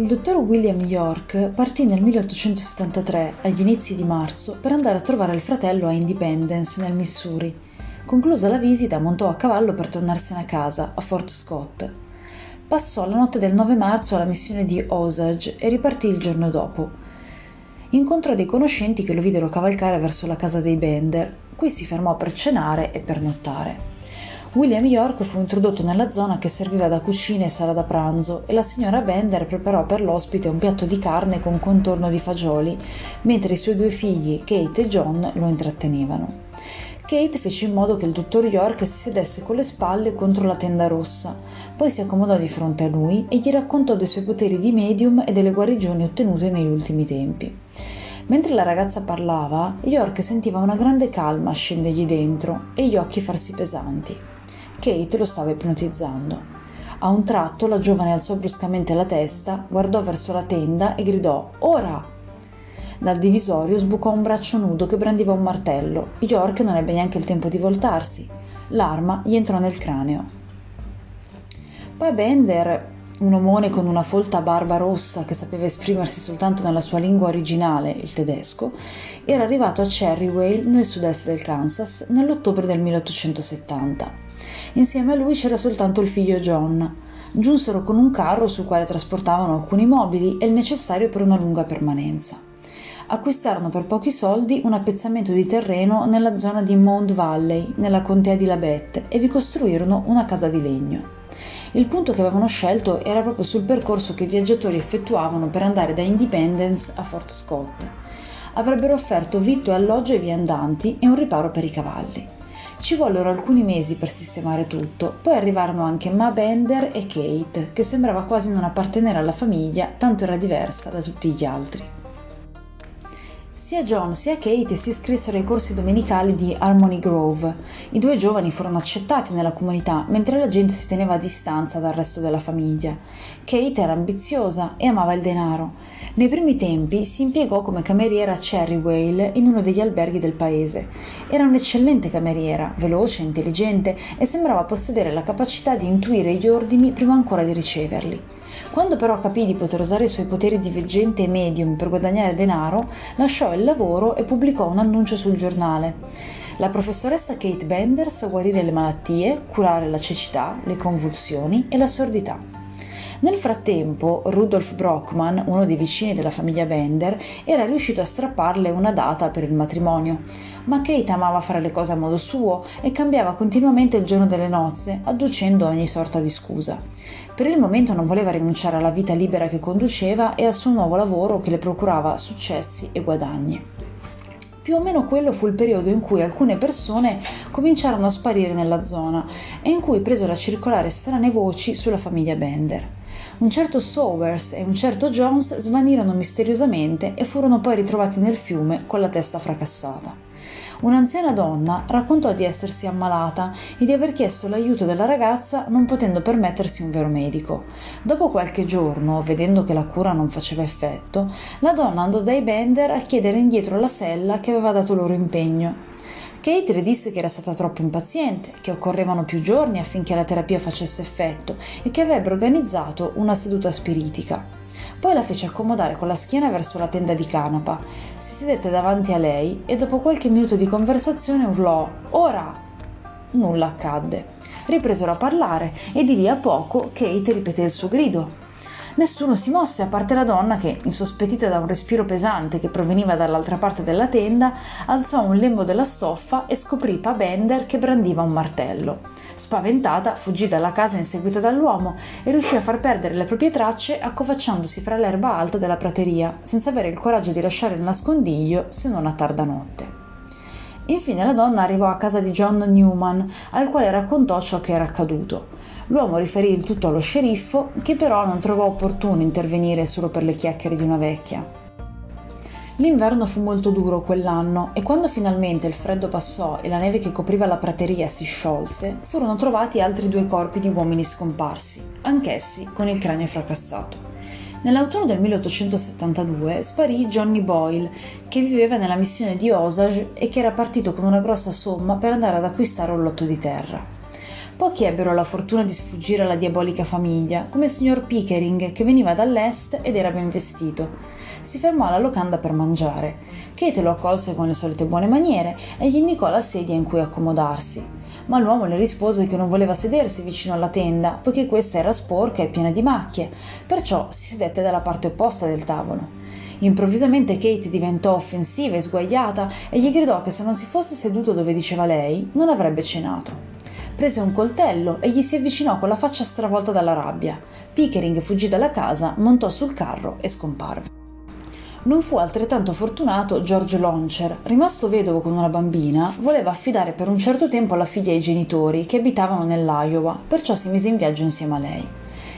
Il dottor William York partì nel 1873, agli inizi di marzo, per andare a trovare il fratello a Independence, nel Missouri. Conclusa la visita, montò a cavallo per tornarsene a casa, a Fort Scott. Passò la notte del 9 marzo alla missione di Osage e ripartì il giorno dopo. Incontrò dei conoscenti che lo videro cavalcare verso la casa dei Bender. Qui si fermò per cenare e per nottare. William York fu introdotto nella zona che serviva da cucina e sala da pranzo e la signora Bender preparò per l'ospite un piatto di carne con contorno di fagioli, mentre i suoi due figli, Kate e John, lo intrattenevano. Kate fece in modo che il dottor York si sedesse con le spalle contro la tenda rossa, poi si accomodò di fronte a lui e gli raccontò dei suoi poteri di medium e delle guarigioni ottenute negli ultimi tempi. Mentre la ragazza parlava, York sentiva una grande calma scendergli dentro e gli occhi farsi pesanti. Kate lo stava ipnotizzando. A un tratto la giovane alzò bruscamente la testa, guardò verso la tenda e gridò Ora! Dal divisorio sbucò un braccio nudo che brandiva un martello. York non ebbe neanche il tempo di voltarsi. L'arma gli entrò nel craneo. Poi Bender, un omone con una folta barba rossa che sapeva esprimersi soltanto nella sua lingua originale, il tedesco, era arrivato a Cherrywale, nel sud-est del Kansas, nell'ottobre del 1870. Insieme a lui c'era soltanto il figlio John. Giunsero con un carro sul quale trasportavano alcuni mobili e il necessario per una lunga permanenza. Acquistarono per pochi soldi un appezzamento di terreno nella zona di Mount Valley, nella contea di Labette, e vi costruirono una casa di legno. Il punto che avevano scelto era proprio sul percorso che i viaggiatori effettuavano per andare da Independence a Fort Scott. Avrebbero offerto vitto e alloggio ai viandanti e un riparo per i cavalli. Ci vollero alcuni mesi per sistemare tutto, poi arrivarono anche Ma Bender e Kate, che sembrava quasi non appartenere alla famiglia, tanto era diversa da tutti gli altri. Sia John sia Kate si iscrissero ai corsi domenicali di Harmony Grove. I due giovani furono accettati nella comunità, mentre la gente si teneva a distanza dal resto della famiglia. Kate era ambiziosa e amava il denaro. Nei primi tempi si impiegò come cameriera a Cherrywale in uno degli alberghi del paese. Era un'eccellente cameriera, veloce, intelligente e sembrava possedere la capacità di intuire gli ordini prima ancora di riceverli. Quando però capì di poter usare i suoi poteri di veggente e medium per guadagnare denaro, lasciò il lavoro e pubblicò un annuncio sul giornale. La professoressa Kate Bender sa guarire le malattie, curare la cecità, le convulsioni e la sordità. Nel frattempo, Rudolf Brockman, uno dei vicini della famiglia Bender, era riuscito a strapparle una data per il matrimonio. Ma Kate amava fare le cose a modo suo e cambiava continuamente il giorno delle nozze, adducendo ogni sorta di scusa. Per il momento non voleva rinunciare alla vita libera che conduceva e al suo nuovo lavoro che le procurava successi e guadagni. Più o meno quello fu il periodo in cui alcune persone cominciarono a sparire nella zona e in cui presero a circolare strane voci sulla famiglia Bender. Un certo Sowers e un certo Jones svanirono misteriosamente e furono poi ritrovati nel fiume con la testa fracassata. Un'anziana donna raccontò di essersi ammalata e di aver chiesto l'aiuto della ragazza non potendo permettersi un vero medico. Dopo qualche giorno, vedendo che la cura non faceva effetto, la donna andò dai Bender a chiedere indietro la sella che aveva dato loro impegno. Kate le disse che era stata troppo impaziente, che occorrevano più giorni affinché la terapia facesse effetto e che avrebbero organizzato una seduta spiritica. Poi la fece accomodare con la schiena verso la tenda di canapa, si sedette davanti a lei e dopo qualche minuto di conversazione urlò Ora! Nulla accadde. Ripresero a parlare e di lì a poco Kate ripeté il suo grido. Nessuno si mosse a parte la donna che, insospettita da un respiro pesante che proveniva dall'altra parte della tenda, alzò un lembo della stoffa e scoprì Pa Bender che brandiva un martello. Spaventata, fuggì dalla casa inseguita dall'uomo e riuscì a far perdere le proprie tracce accovacciandosi fra l'erba alta della prateria, senza avere il coraggio di lasciare il nascondiglio se non a tarda notte. Infine la donna arrivò a casa di John Newman, al quale raccontò ciò che era accaduto. L'uomo riferì il tutto allo sceriffo, che però non trovò opportuno intervenire solo per le chiacchiere di una vecchia. L'inverno fu molto duro quell'anno e quando finalmente il freddo passò e la neve che copriva la prateria si sciolse, furono trovati altri due corpi di uomini scomparsi, anch'essi con il cranio fracassato. Nell'autunno del 1872 sparì Johnny Boyle, che viveva nella missione di Osage e che era partito con una grossa somma per andare ad acquistare un lotto di terra. Pochi ebbero la fortuna di sfuggire alla diabolica famiglia, come il signor Pickering che veniva dall'est ed era ben vestito. Si fermò alla locanda per mangiare. Kate lo accolse con le solite buone maniere e gli indicò la sedia in cui accomodarsi. Ma l'uomo le rispose che non voleva sedersi vicino alla tenda, poiché questa era sporca e piena di macchie, perciò si sedette dalla parte opposta del tavolo. Improvvisamente Kate diventò offensiva e sguaiata e gli gridò che se non si fosse seduto dove diceva lei, non avrebbe cenato. Prese un coltello e gli si avvicinò con la faccia stravolta dalla rabbia. Pickering fuggì dalla casa, montò sul carro e scomparve. Non fu altrettanto fortunato George Launcher. Rimasto vedovo con una bambina, voleva affidare per un certo tempo la figlia ai genitori che abitavano nell'Iowa, perciò si mise in viaggio insieme a lei.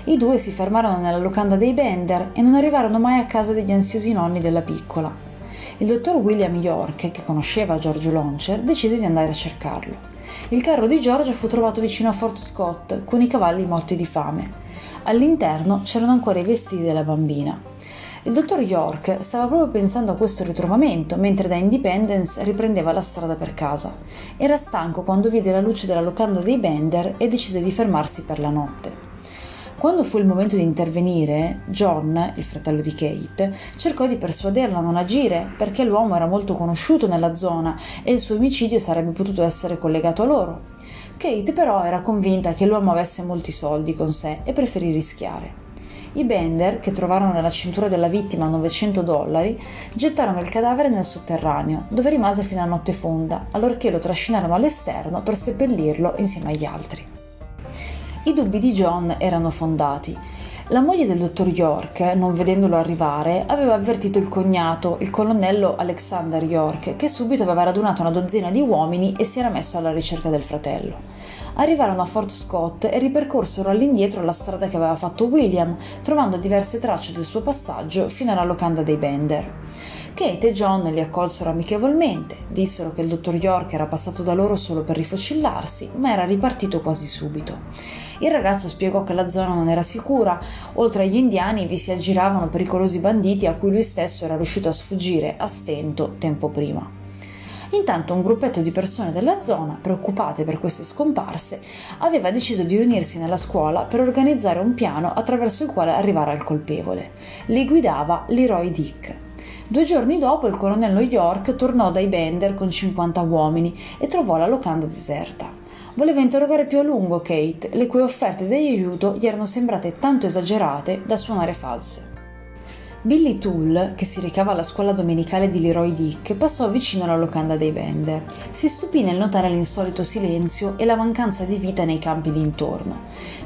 I due si fermarono nella locanda dei Bender e non arrivarono mai a casa degli ansiosi nonni della piccola. Il dottor William York, che conosceva George Launcher, decise di andare a cercarlo. Il carro di George fu trovato vicino a Fort Scott, con i cavalli morti di fame. All'interno c'erano ancora i vestiti della bambina. Il dottor York stava proprio pensando a questo ritrovamento mentre da Independence riprendeva la strada per casa. Era stanco quando vide la luce della locanda dei Bender e decise di fermarsi per la notte. Quando fu il momento di intervenire, John, il fratello di Kate, cercò di persuaderla a non agire perché l'uomo era molto conosciuto nella zona e il suo omicidio sarebbe potuto essere collegato a loro. Kate però era convinta che l'uomo avesse molti soldi con sé e preferì rischiare. I Bender, che trovarono nella cintura della vittima 900 dollari, gettarono il cadavere nel sotterraneo, dove rimase fino a notte fonda, allorché lo trascinarono all'esterno per seppellirlo insieme agli altri. I dubbi di John erano fondati. La moglie del dottor York, non vedendolo arrivare, aveva avvertito il cognato, il colonnello Alexander York, che subito aveva radunato una dozzina di uomini e si era messo alla ricerca del fratello arrivarono a Fort Scott e ripercorsero all'indietro la strada che aveva fatto William, trovando diverse tracce del suo passaggio fino alla locanda dei Bender. Kate e John li accolsero amichevolmente, dissero che il dottor York era passato da loro solo per rifocillarsi, ma era ripartito quasi subito. Il ragazzo spiegò che la zona non era sicura, oltre agli indiani vi si aggiravano pericolosi banditi a cui lui stesso era riuscito a sfuggire a stento tempo prima. Intanto un gruppetto di persone della zona, preoccupate per queste scomparse, aveva deciso di riunirsi nella scuola per organizzare un piano attraverso il quale arrivare al colpevole. Li guidava Leroy Dick. Due giorni dopo il colonnello York tornò dai Bender con 50 uomini e trovò la locanda deserta. Voleva interrogare più a lungo Kate, le cui offerte di aiuto gli erano sembrate tanto esagerate da suonare false. Billy Toole, che si recava alla scuola domenicale di Leroy Dick, passò vicino alla locanda dei Bender. Si stupì nel notare l'insolito silenzio e la mancanza di vita nei campi d'intorno.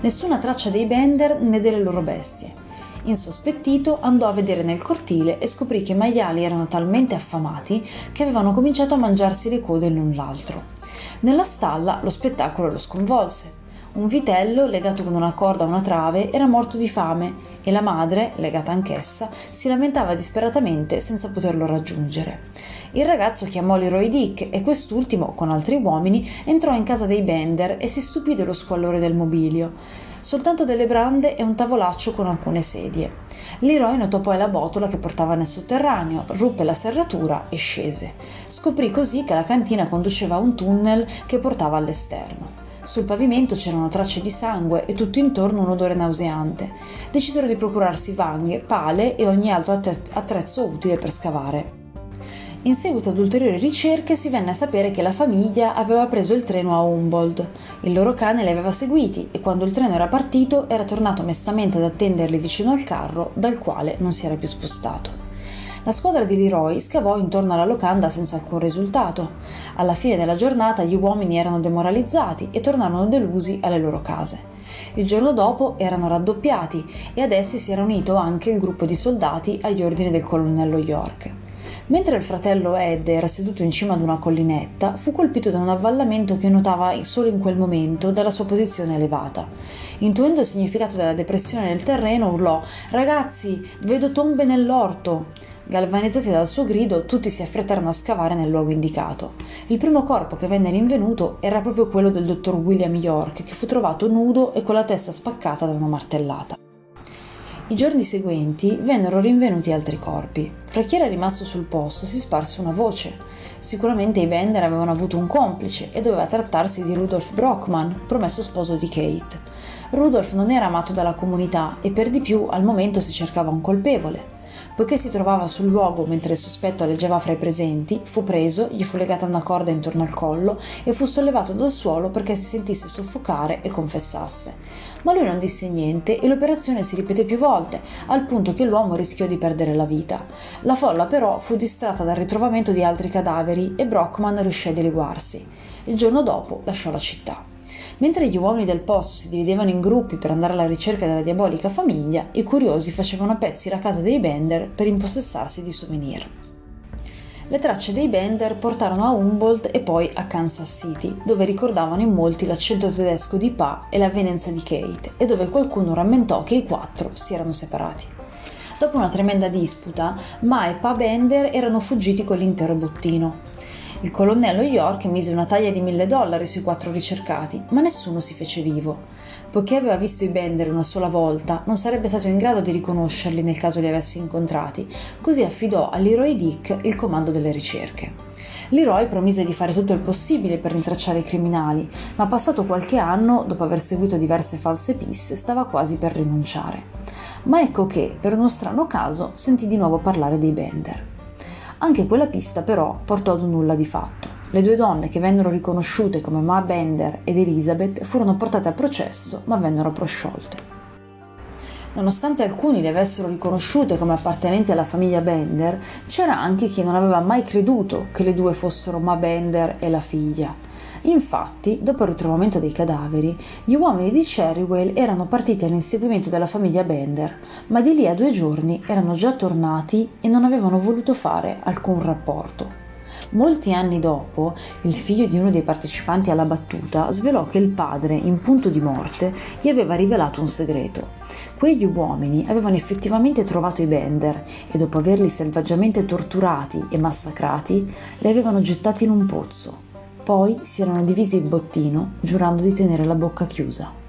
Nessuna traccia dei Bender né delle loro bestie. Insospettito andò a vedere nel cortile e scoprì che i maiali erano talmente affamati che avevano cominciato a mangiarsi le code l'un l'altro. Nella stalla lo spettacolo lo sconvolse. Un vitello, legato con una corda a una trave, era morto di fame e la madre, legata anch'essa, si lamentava disperatamente senza poterlo raggiungere. Il ragazzo chiamò Leroy Dick e quest'ultimo, con altri uomini, entrò in casa dei Bender e si stupì dello squallore del mobilio. Soltanto delle brande e un tavolaccio con alcune sedie. Leroy notò poi la botola che portava nel sotterraneo, ruppe la serratura e scese. Scoprì così che la cantina conduceva a un tunnel che portava all'esterno. Sul pavimento c'erano tracce di sangue e tutto intorno un odore nauseante. Decisero di procurarsi vanghe, pale e ogni altro attrezzo utile per scavare. In seguito ad ulteriori ricerche si venne a sapere che la famiglia aveva preso il treno a Humboldt. Il loro cane li aveva seguiti e quando il treno era partito era tornato mestamente ad attenderli vicino al carro dal quale non si era più spostato. La squadra di Leroy scavò intorno alla locanda senza alcun risultato. Alla fine della giornata gli uomini erano demoralizzati e tornarono delusi alle loro case. Il giorno dopo erano raddoppiati e ad essi si era unito anche il gruppo di soldati agli ordini del colonnello York. Mentre il fratello Ed era seduto in cima ad una collinetta, fu colpito da un avvallamento che notava solo in quel momento dalla sua posizione elevata. Intuendo il significato della depressione del terreno, urlò: Ragazzi, vedo tombe nell'orto! Galvanizzati dal suo grido, tutti si affrettarono a scavare nel luogo indicato. Il primo corpo che venne rinvenuto era proprio quello del dottor William York, che fu trovato nudo e con la testa spaccata da una martellata. I giorni seguenti vennero rinvenuti altri corpi. Fra chi era rimasto sul posto si sparse una voce. Sicuramente i Bender avevano avuto un complice e doveva trattarsi di Rudolf Brockman, promesso sposo di Kate. Rudolf non era amato dalla comunità e per di più al momento si cercava un colpevole. Poiché si trovava sul luogo mentre il sospetto alleggiava fra i presenti, fu preso, gli fu legata una corda intorno al collo e fu sollevato dal suolo perché si sentisse soffocare e confessasse. Ma lui non disse niente e l'operazione si ripeté più volte, al punto che l'uomo rischiò di perdere la vita. La folla però fu distratta dal ritrovamento di altri cadaveri e Brockman riuscì a dileguarsi. Il giorno dopo lasciò la città. Mentre gli uomini del posto si dividevano in gruppi per andare alla ricerca della diabolica famiglia, i curiosi facevano a pezzi la casa dei Bender per impossessarsi di souvenir. Le tracce dei Bender portarono a Humboldt e poi a Kansas City, dove ricordavano in molti l'accento tedesco di Pa e l'avvenenza di Kate, e dove qualcuno rammentò che i quattro si erano separati. Dopo una tremenda disputa, Ma e Pa Bender erano fuggiti con l'intero bottino. Il colonnello York mise una taglia di mille dollari sui quattro ricercati, ma nessuno si fece vivo. Poiché aveva visto i Bender una sola volta, non sarebbe stato in grado di riconoscerli nel caso li avessi incontrati, così affidò a Leroy Dick il comando delle ricerche. Leroy promise di fare tutto il possibile per rintracciare i criminali, ma passato qualche anno, dopo aver seguito diverse false piste, stava quasi per rinunciare. Ma ecco che, per uno strano caso, sentì di nuovo parlare dei Bender. Anche quella pista però portò ad un nulla di fatto. Le due donne che vennero riconosciute come Ma Bender ed Elizabeth furono portate a processo ma vennero prosciolte. Nonostante alcuni le avessero riconosciute come appartenenti alla famiglia Bender, c'era anche chi non aveva mai creduto che le due fossero Ma Bender e la figlia. Infatti, dopo il ritrovamento dei cadaveri, gli uomini di Cherrywell erano partiti all'inseguimento della famiglia Bender, ma di lì a due giorni erano già tornati e non avevano voluto fare alcun rapporto. Molti anni dopo, il figlio di uno dei partecipanti alla battuta svelò che il padre, in punto di morte, gli aveva rivelato un segreto. Quegli uomini avevano effettivamente trovato i Bender e dopo averli selvaggiamente torturati e massacrati, li avevano gettati in un pozzo. Poi si erano divisi il bottino, giurando di tenere la bocca chiusa.